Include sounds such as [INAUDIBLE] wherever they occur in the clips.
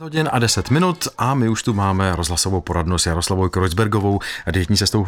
Hodin a 10 minut a my už tu máme rozhlasovou poradnu s Jaroslavou Kreuzbergovou, dietní sestou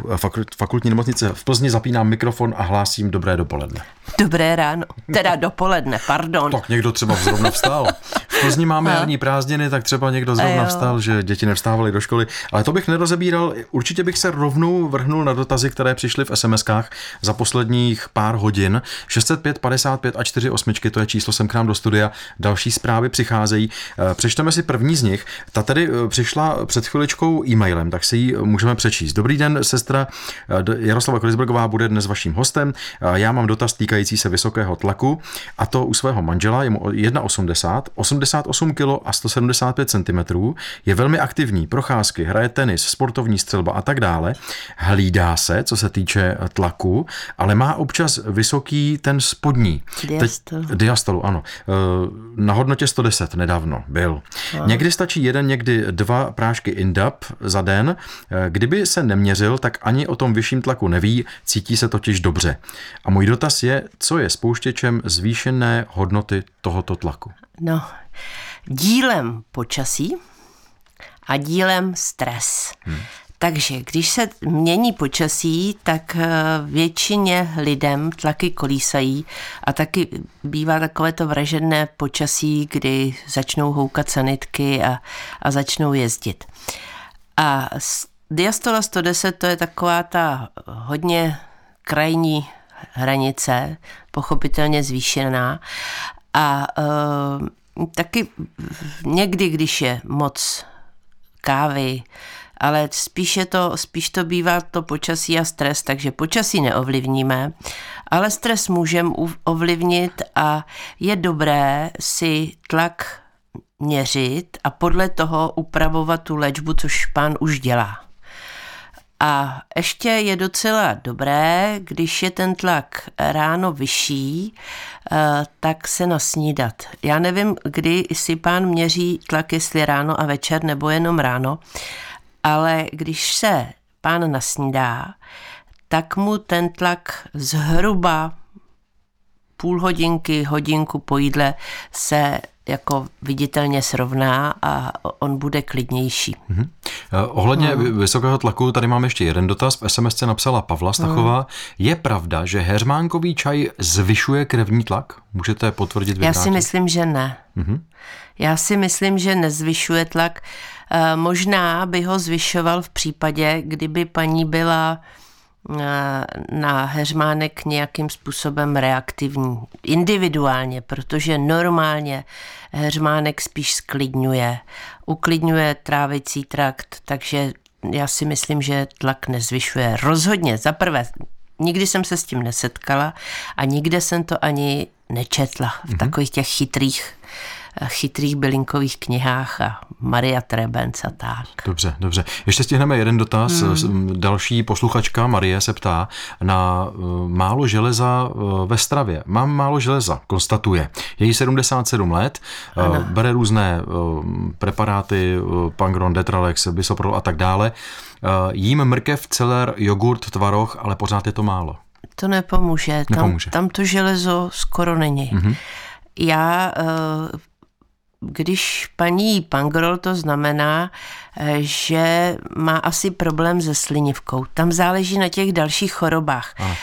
fakultní nemocnice v Plzni. Zapínám mikrofon a hlásím dobré dopoledne. Dobré ráno, teda dopoledne, pardon. Tak někdo třeba zrovna vstal. V Plzni máme jarní prázdniny, tak třeba někdo zrovna vstal, že děti nevstávaly do školy. Ale to bych nerozebíral, určitě bych se rovnou vrhnul na dotazy, které přišly v SMS-kách za posledních pár hodin. 605, 55 a 48, to je číslo sem k nám do studia. Další zprávy přicházejí. Eh, přečteme si první První z nich, ta tady eh, přišla před chviličkou e-mailem, tak si ji můžeme přečíst. Dobrý den, sestra eh, Jaroslava Kolisbergová bude dnes vaším hostem. Eh, já mám dotaz týkající se vysokého tlaku a to u svého manžela, je mu 1,80, 88 kg a 175 cm, je velmi aktivní, procházky, hraje tenis, sportovní střelba a tak dále. Hlídá se, co se týče tlaku, ale má občas vysoký ten spodní. Diastolu. Teď, diastolu, ano. Na hodnotě 110 nedávno byl. A. Někdy stačí jeden, někdy dva prášky Indap za den. Kdyby se neměřil, tak ani o tom vyšším tlaku neví, cítí se totiž dobře. A můj dotaz je, co je spouštěčem zvýšené hodnoty tohoto tlaku? No, dílem počasí a dílem stres. Hmm. Takže když se mění počasí, tak eh, většině lidem tlaky kolísají a taky bývá takové to vražené počasí, kdy začnou houkat sanitky a, a začnou jezdit. A diastola 110 to je taková ta hodně krajní hranice, pochopitelně zvýšená a e, taky někdy, když je moc kávy, ale spíše to, spíš to bývá to počasí a stres, takže počasí neovlivníme, ale stres můžeme ovlivnit a je dobré si tlak měřit a podle toho upravovat tu léčbu, což pán už dělá. A ještě je docela dobré, když je ten tlak ráno vyšší, eh, tak se nasnídat. Já nevím, kdy si pán měří tlak, jestli ráno a večer nebo jenom ráno, ale když se pán nasnídá, tak mu ten tlak zhruba půl hodinky, hodinku po jídle se jako viditelně srovná a on bude klidnější. Mm-hmm. Ohledně hmm. vysokého tlaku, tady mám ještě jeden dotaz. V SMS napsala Pavla Stachová. Hmm. Je pravda, že heřmánkový čaj zvyšuje krevní tlak? Můžete potvrdit? Vyvrátit? Já si myslím, že ne. Mm-hmm. Já si myslím, že nezvyšuje tlak. Eh, možná by ho zvyšoval v případě, kdyby paní byla eh, na heřmánek nějakým způsobem reaktivní, individuálně, protože normálně heřmánek spíš sklidňuje, uklidňuje trávicí trakt, takže já si myslím, že tlak nezvyšuje. Rozhodně, za prvé, nikdy jsem se s tím nesetkala a nikde jsem to ani nečetla v mm-hmm. takových těch chytrých chytrých bylinkových knihách a Maria Trebenc a tak. Dobře, dobře. Ještě stihneme jeden dotaz. Hmm. Další posluchačka Marie se ptá na eh, málo železa eh, ve stravě. Mám málo železa, konstatuje. Je jí 77 let, eh, ano. bere různé preparáty, Pangron, Detralex, Bisoprol a tak dále. Jím mrkev, celer, jogurt, tvaroh, ale pořád je to málo. To nepomůže. nepomůže. Tam, tam to železo skoro není. Mm-hmm. Já když paní pangrol, to znamená, eh, že má asi problém se slinivkou. Tam záleží na těch dalších chorobách. A.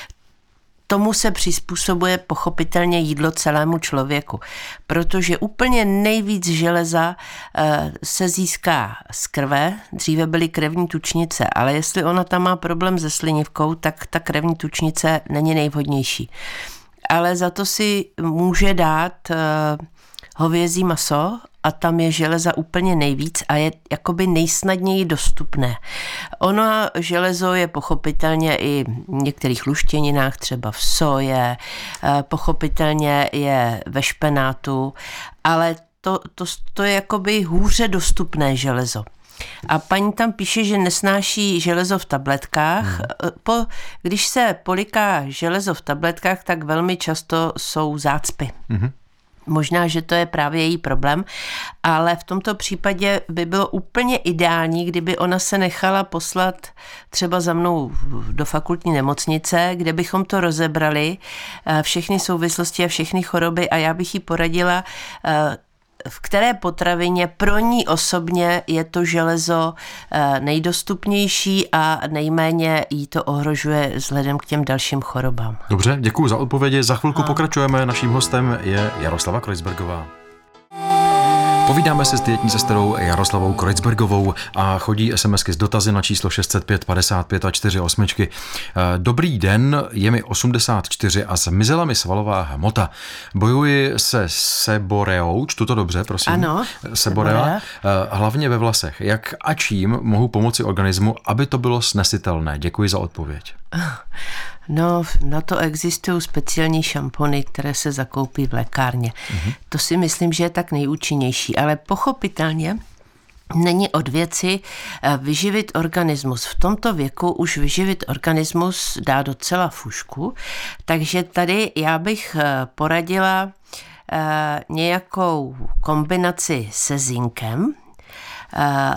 Tomu se přizpůsobuje pochopitelně jídlo celému člověku, protože úplně nejvíc železa eh, se získá z krve, dříve byly krevní tučnice, ale jestli ona tam má problém se slinivkou, tak ta krevní tučnice není nejvhodnější. Ale za to si může dát eh, hovězí maso a tam je železa úplně nejvíc a je jakoby nejsnadněji dostupné. Ono železo je pochopitelně i v některých luštěninách, třeba v soje, eh, pochopitelně je ve špenátu, ale to, to, to je jakoby hůře dostupné železo. A paní tam píše, že nesnáší železo v tabletkách. Hmm. Po, když se poliká železo v tabletkách, tak velmi často jsou zácpy. Hmm. Možná, že to je právě její problém, ale v tomto případě by bylo úplně ideální, kdyby ona se nechala poslat třeba za mnou do fakultní nemocnice, kde bychom to rozebrali, eh, všechny souvislosti a všechny choroby a já bych jí poradila eh, v které potravině pro ní osobně je to železo eh, nejdostupnější a nejméně jí to ohrožuje vzhledem k těm dalším chorobám. Dobře, děkuji za odpovědi. Za chvilku a. pokračujeme. Naším hostem je Jaroslava Kreuzbergová. Povídáme si s dietní sestrou Jaroslavou Kreuzbergovou a chodí SMSky z dotazy na číslo 605 55 a 48. Eh, dobrý den, je mi 84 a zmizela mi svalová hmota. Bojuji se seboreou, čtu to dobře, prosím. Ano. Seborea, eh, hlavně ve vlasech. Jak a čím mohu pomoci organismu, aby to bylo snesitelné? Děkuji za odpověď. [LAUGHS] No, na to existují speciální šampony, které se zakoupí v lékárně. Mm-hmm. To si myslím, že je tak nejúčinnější, ale pochopitelně Není od věci eh, vyživit organismus. V tomto věku už vyživit organismus dá docela fušku, takže tady já bych eh, poradila eh, nějakou kombinaci se zinkem,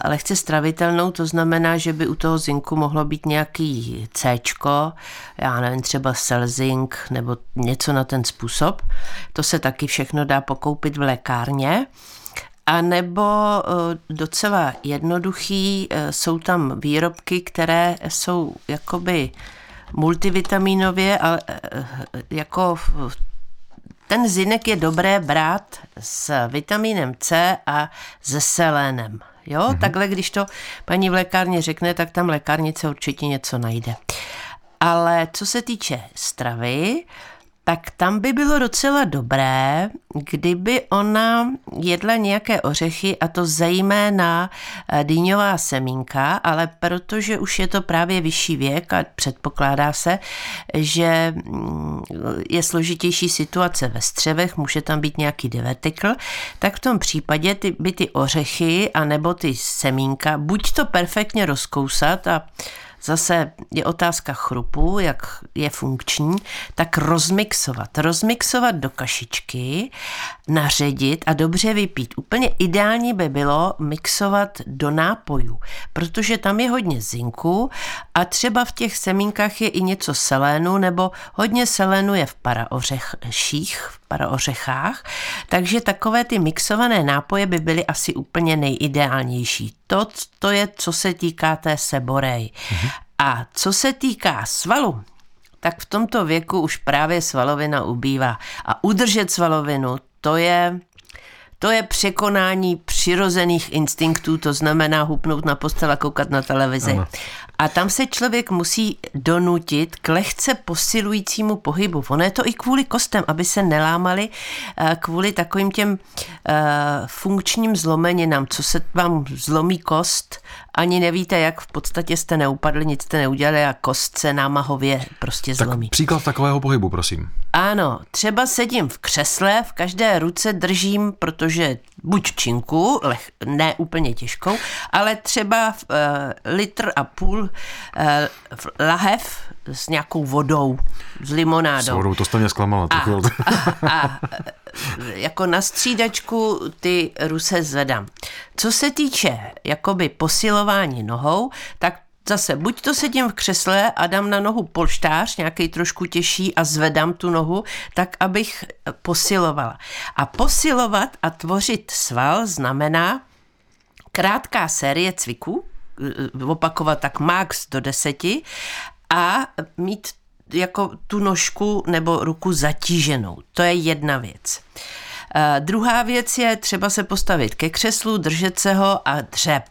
lehce stravitelnou, to znamená, že by u toho zinku mohlo být nějaký C, já nevím, třeba selzink nebo něco na ten způsob. To se taky všechno dá pokoupit v lékárně. A nebo e, docela jednoduchý, e, jsou tam výrobky, které jsou jakoby multivitaminově, ale jako ten zinek je dobré brát s vitamínem C a se selénem. Jo, mm-hmm. takhle, když to paní v lékárně řekne, tak tam lékárnice určitě něco najde. Ale co se týče stravy, tak tam by bylo docela dobré, kdyby ona jedla nějaké ořechy, a to zejména eh, dýňová semínka, ale protože už je to právě vyšší věk a předpokládá se, že mm, je složitější situace ve střevech, může tam být nějaký divertikl, tak v tom případě ty, by ty ořechy a nebo ty semínka buď to perfektně rozkousat a Zase je otázka chrupu, jak je funkční, tak rozmixovat. Rozmixovat do kašičky, naředit a dobře vypít. Úplně ideální by bylo mixovat do nápojů, protože tam je hodně zinku a třeba v těch semínkách je i něco selénu, nebo hodně selénu je v paraořechích, v paraořechách, takže takové ty mixované nápoje by byly asi úplně nejideálnější. To, to je, co se týká té seborej. A co se týká svalu, tak v tomto věku už právě svalovina ubývá. A udržet svalovinu, to je to je překonání přirozených instinktů, to znamená hupnout na postel a koukat na televizi. Ano. A tam se člověk musí donutit k lehce posilujícímu pohybu. Ono je to i kvůli kostem, aby se nelámali eh, kvůli takovým těm eh, funkčním zlomeninám, co se vám zlomí kost, ani nevíte, jak v podstatě jste neupadli, nic jste neudělali a kost se námahově prostě zlomí. Tak příklad takového pohybu, prosím. Ano, třeba sedím v křesle, v každé ruce držím, protože buď činku, leh, ne úplně těžkou, ale třeba uh, litr a půl lahev s nějakou vodou, s limonádou. S vodou, to jste mě zklamala. [LAUGHS] A, a, a jako na střídačku ty ruse zvedám. Co se týče jakoby posilování nohou, tak zase buď to sedím v křesle a dám na nohu polštář, nějaký trošku těžší a zvedám tu nohu, tak abych posilovala. A posilovat a tvořit sval znamená krátká série cviků, opakovat tak max do deseti a mít jako tu nožku nebo ruku zatíženou. To je jedna věc. Uh, druhá věc je třeba se postavit ke křeslu, držet se ho a dřep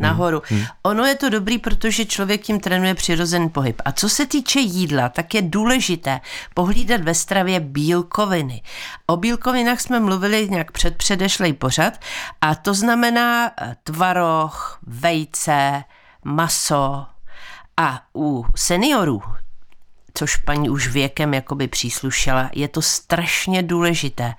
nahoru. Hmm. Hmm. Ono je to dobrý, protože člověk tím trénuje přirozený pohyb. A co se týče jídla, tak je důležité pohlídat ve stravě bílkoviny. O bílkovinách jsme mluvili nějak před předešlej pořad a to znamená eh, tvaroh, vejce, maso a u seniorů což paní už věkem jakoby příslušela, je to strašně důležité.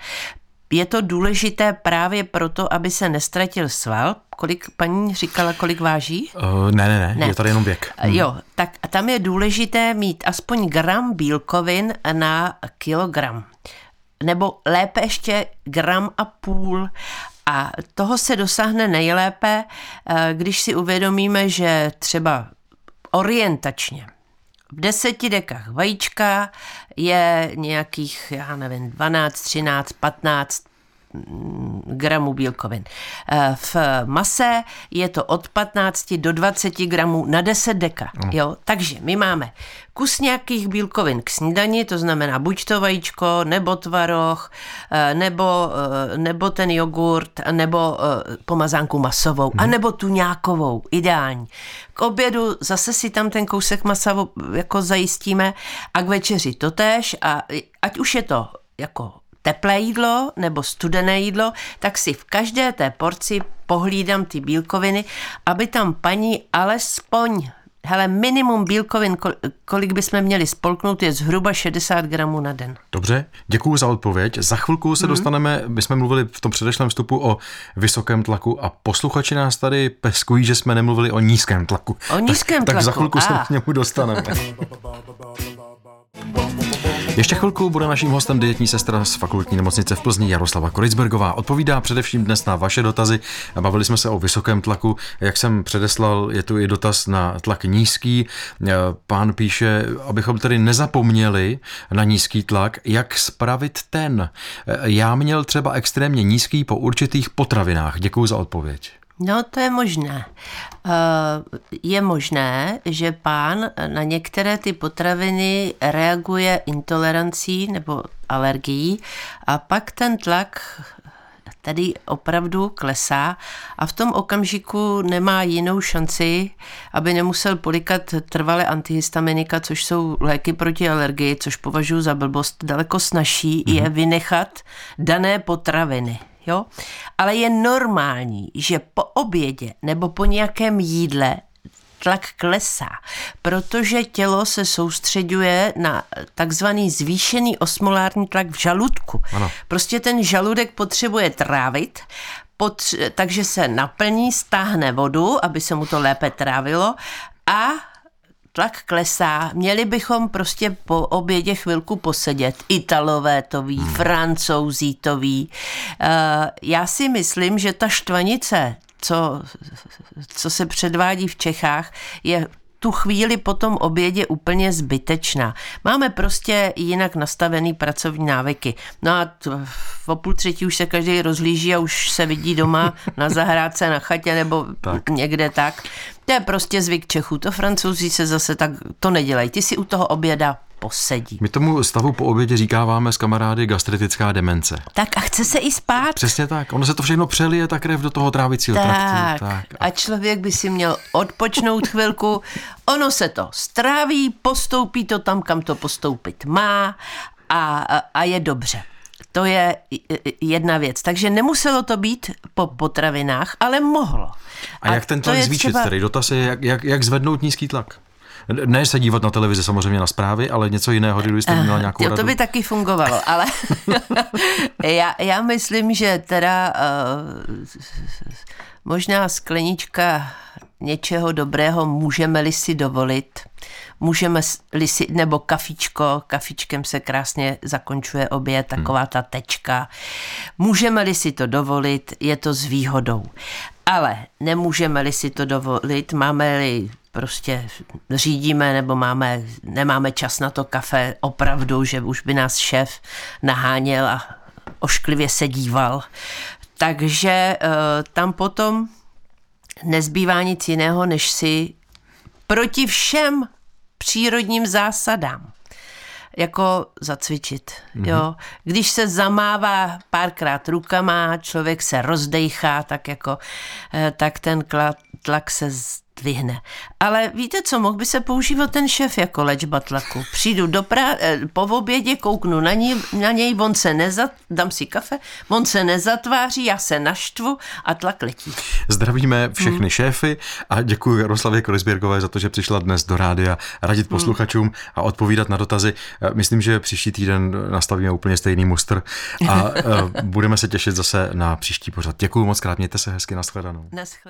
Je to důležité právě proto, aby se nestratil sval. Kolik paní říkala, kolik váží? Uh, ne, ne, ne, ne, je tady jenom věk. Hmm. Jo, tak tam je důležité mít aspoň gram bílkovin na kilogram. Nebo lépe ještě gram a půl. A toho se dosáhne nejlépe, eh, když si uvědomíme, že třeba orientačně v deseti dekách vajíčka je nějakých, já nevím, 12, 13, 15 mm, gramů bílkovin. Eh, v mase je to od 15 do 20 gramů na 10 deka. Jo? Takže my máme kus nějakých bílkovin k snídani, to znamená buď to vajíčko, nebo tvaroh, eh, nebo, eh, nebo ten jogurt, nebo pomazánku masovou, hmm. anebo tu nějakovou, ideální. K obědu zase si tam ten kousek masa jako zajistíme a k večeři totéž a ať už je to jako teplé jídlo nebo studené jídlo, tak si v každé té porci pohlídám ty bílkoviny, aby tam paní alespoň Hele, minimum bílkovin, kolik bychom měli spolknout, je zhruba 60 gramů na den. Dobře, děkuji za odpověď. Za chvilku se hmm. dostaneme, my jsme mluvili v tom předešlém vstupu o vysokém tlaku a posluchači nás tady peskují, že jsme nemluvili o nízkém tlaku. O nízkém tak, tlaku. Tak za chvilku a. se k němu dostaneme. [LAUGHS] Ještě chvilku bude naším hostem dietní sestra z fakultní nemocnice v Plzni Jaroslava Koricbergová. Odpovídá především dnes na vaše dotazy. Bavili jsme se o vysokém tlaku. Jak jsem předeslal, je tu i dotaz na tlak nízký. Pán píše, abychom tedy nezapomněli na nízký tlak, jak spravit ten. Já měl třeba extrémně nízký po určitých potravinách. Děkuji za odpověď. No, to je možné. Eh, je možné, že pán na některé ty potraviny reaguje intolerancí nebo alergií a pak ten tlak tady opravdu klesá a v tom okamžiku nemá jinou šanci, aby nemusel polikat trvalé antihistaminika, což jsou léky proti alergii, což považuji za blbost. Daleko snažší mm-hmm. je vynechat dané potraviny. Jo? Ale je normální, že po obědě nebo po nějakém jídle tlak klesá, protože tělo se soustředuje na takzvaný zvýšený osmolární tlak v žaludku. Ano. Prostě ten žaludek potřebuje trávit, potře- takže se naplní, stáhne vodu, aby se mu to lépe trávilo a tlak klesá, měli bychom prostě po obědě chvilku posedět. Italové to ví, hmm. francouzí to ví. Uh, já si myslím, že ta štvanice, co, co se předvádí v Čechách, je tu chvíli po tom obědě úplně zbytečná. Máme prostě jinak nastavený pracovní návyky. No a v půl třetí už se každý rozlíží a už se vidí doma na zahrádce, na chatě nebo tak. někde tak. To je prostě zvyk Čechů. To francouzi se zase tak to nedělají. Ty si u toho oběda posedí. My tomu stavu po obědě říkáváme s kamarády gastritická demence. Tak a chce se i spát. Přesně tak. Ono se to všechno přelije ta krev do toho trávicího tak, traktu. Tak. A člověk by si měl odpočnout chvilku. Ono se to stráví, postoupí to tam, kam to postoupit má a, a, je dobře. To je jedna věc. Takže nemuselo to být po potravinách, ale mohlo. A, a jak ten tlak zvýšit? Třeba... Tady dotaz je, jak, jak, jak zvednout nízký tlak? Ne se dívat na televizi samozřejmě na zprávy, ale něco jiného, kdybyste měla nějakou radu. To by taky fungovalo, ale [LAUGHS] já, já myslím, že teda uh, možná sklenička něčeho dobrého můžeme-li si dovolit, můžeme-li si, nebo kafičko, kafičkem se krásně zakončuje oběd, taková ta tečka, můžeme-li si to dovolit, je to s výhodou. Ale nemůžeme-li si to dovolit, máme-li prostě řídíme nebo máme, nemáme čas na to kafe opravdu, že už by nás šéf naháněl a ošklivě se díval. Takže uh, tam potom nezbývá nic jiného, než si proti všem přírodním zásadám jako zacvičit. Mm-hmm. Jo. Když se zamává párkrát rukama, člověk se rozdejchá, tak jako, eh, tak ten tlak se zdvihne. Ale víte co, mohl by se používat ten šéf jako léčba tlaku. Přijdu do pra- eh, po obědě, kouknu na, ní, na něj, on se nezat, dám si kafe, on se nezatváří, já se naštvu a tlak letí. Zdravíme všechny hmm. šéfy a děkuji Jaroslavě Korisběrgové za to, že přišla dnes do rádia radit hmm. posluchačům hmm. a odpovídat na dotazy. Eh, myslím, že příští týden nastavíme úplně stejný mustr a [LAUGHS] eh, budeme se těšit zase na příští pořad. Děkuji moc krát, mějte se hezky, nashledanou. Nashledanou.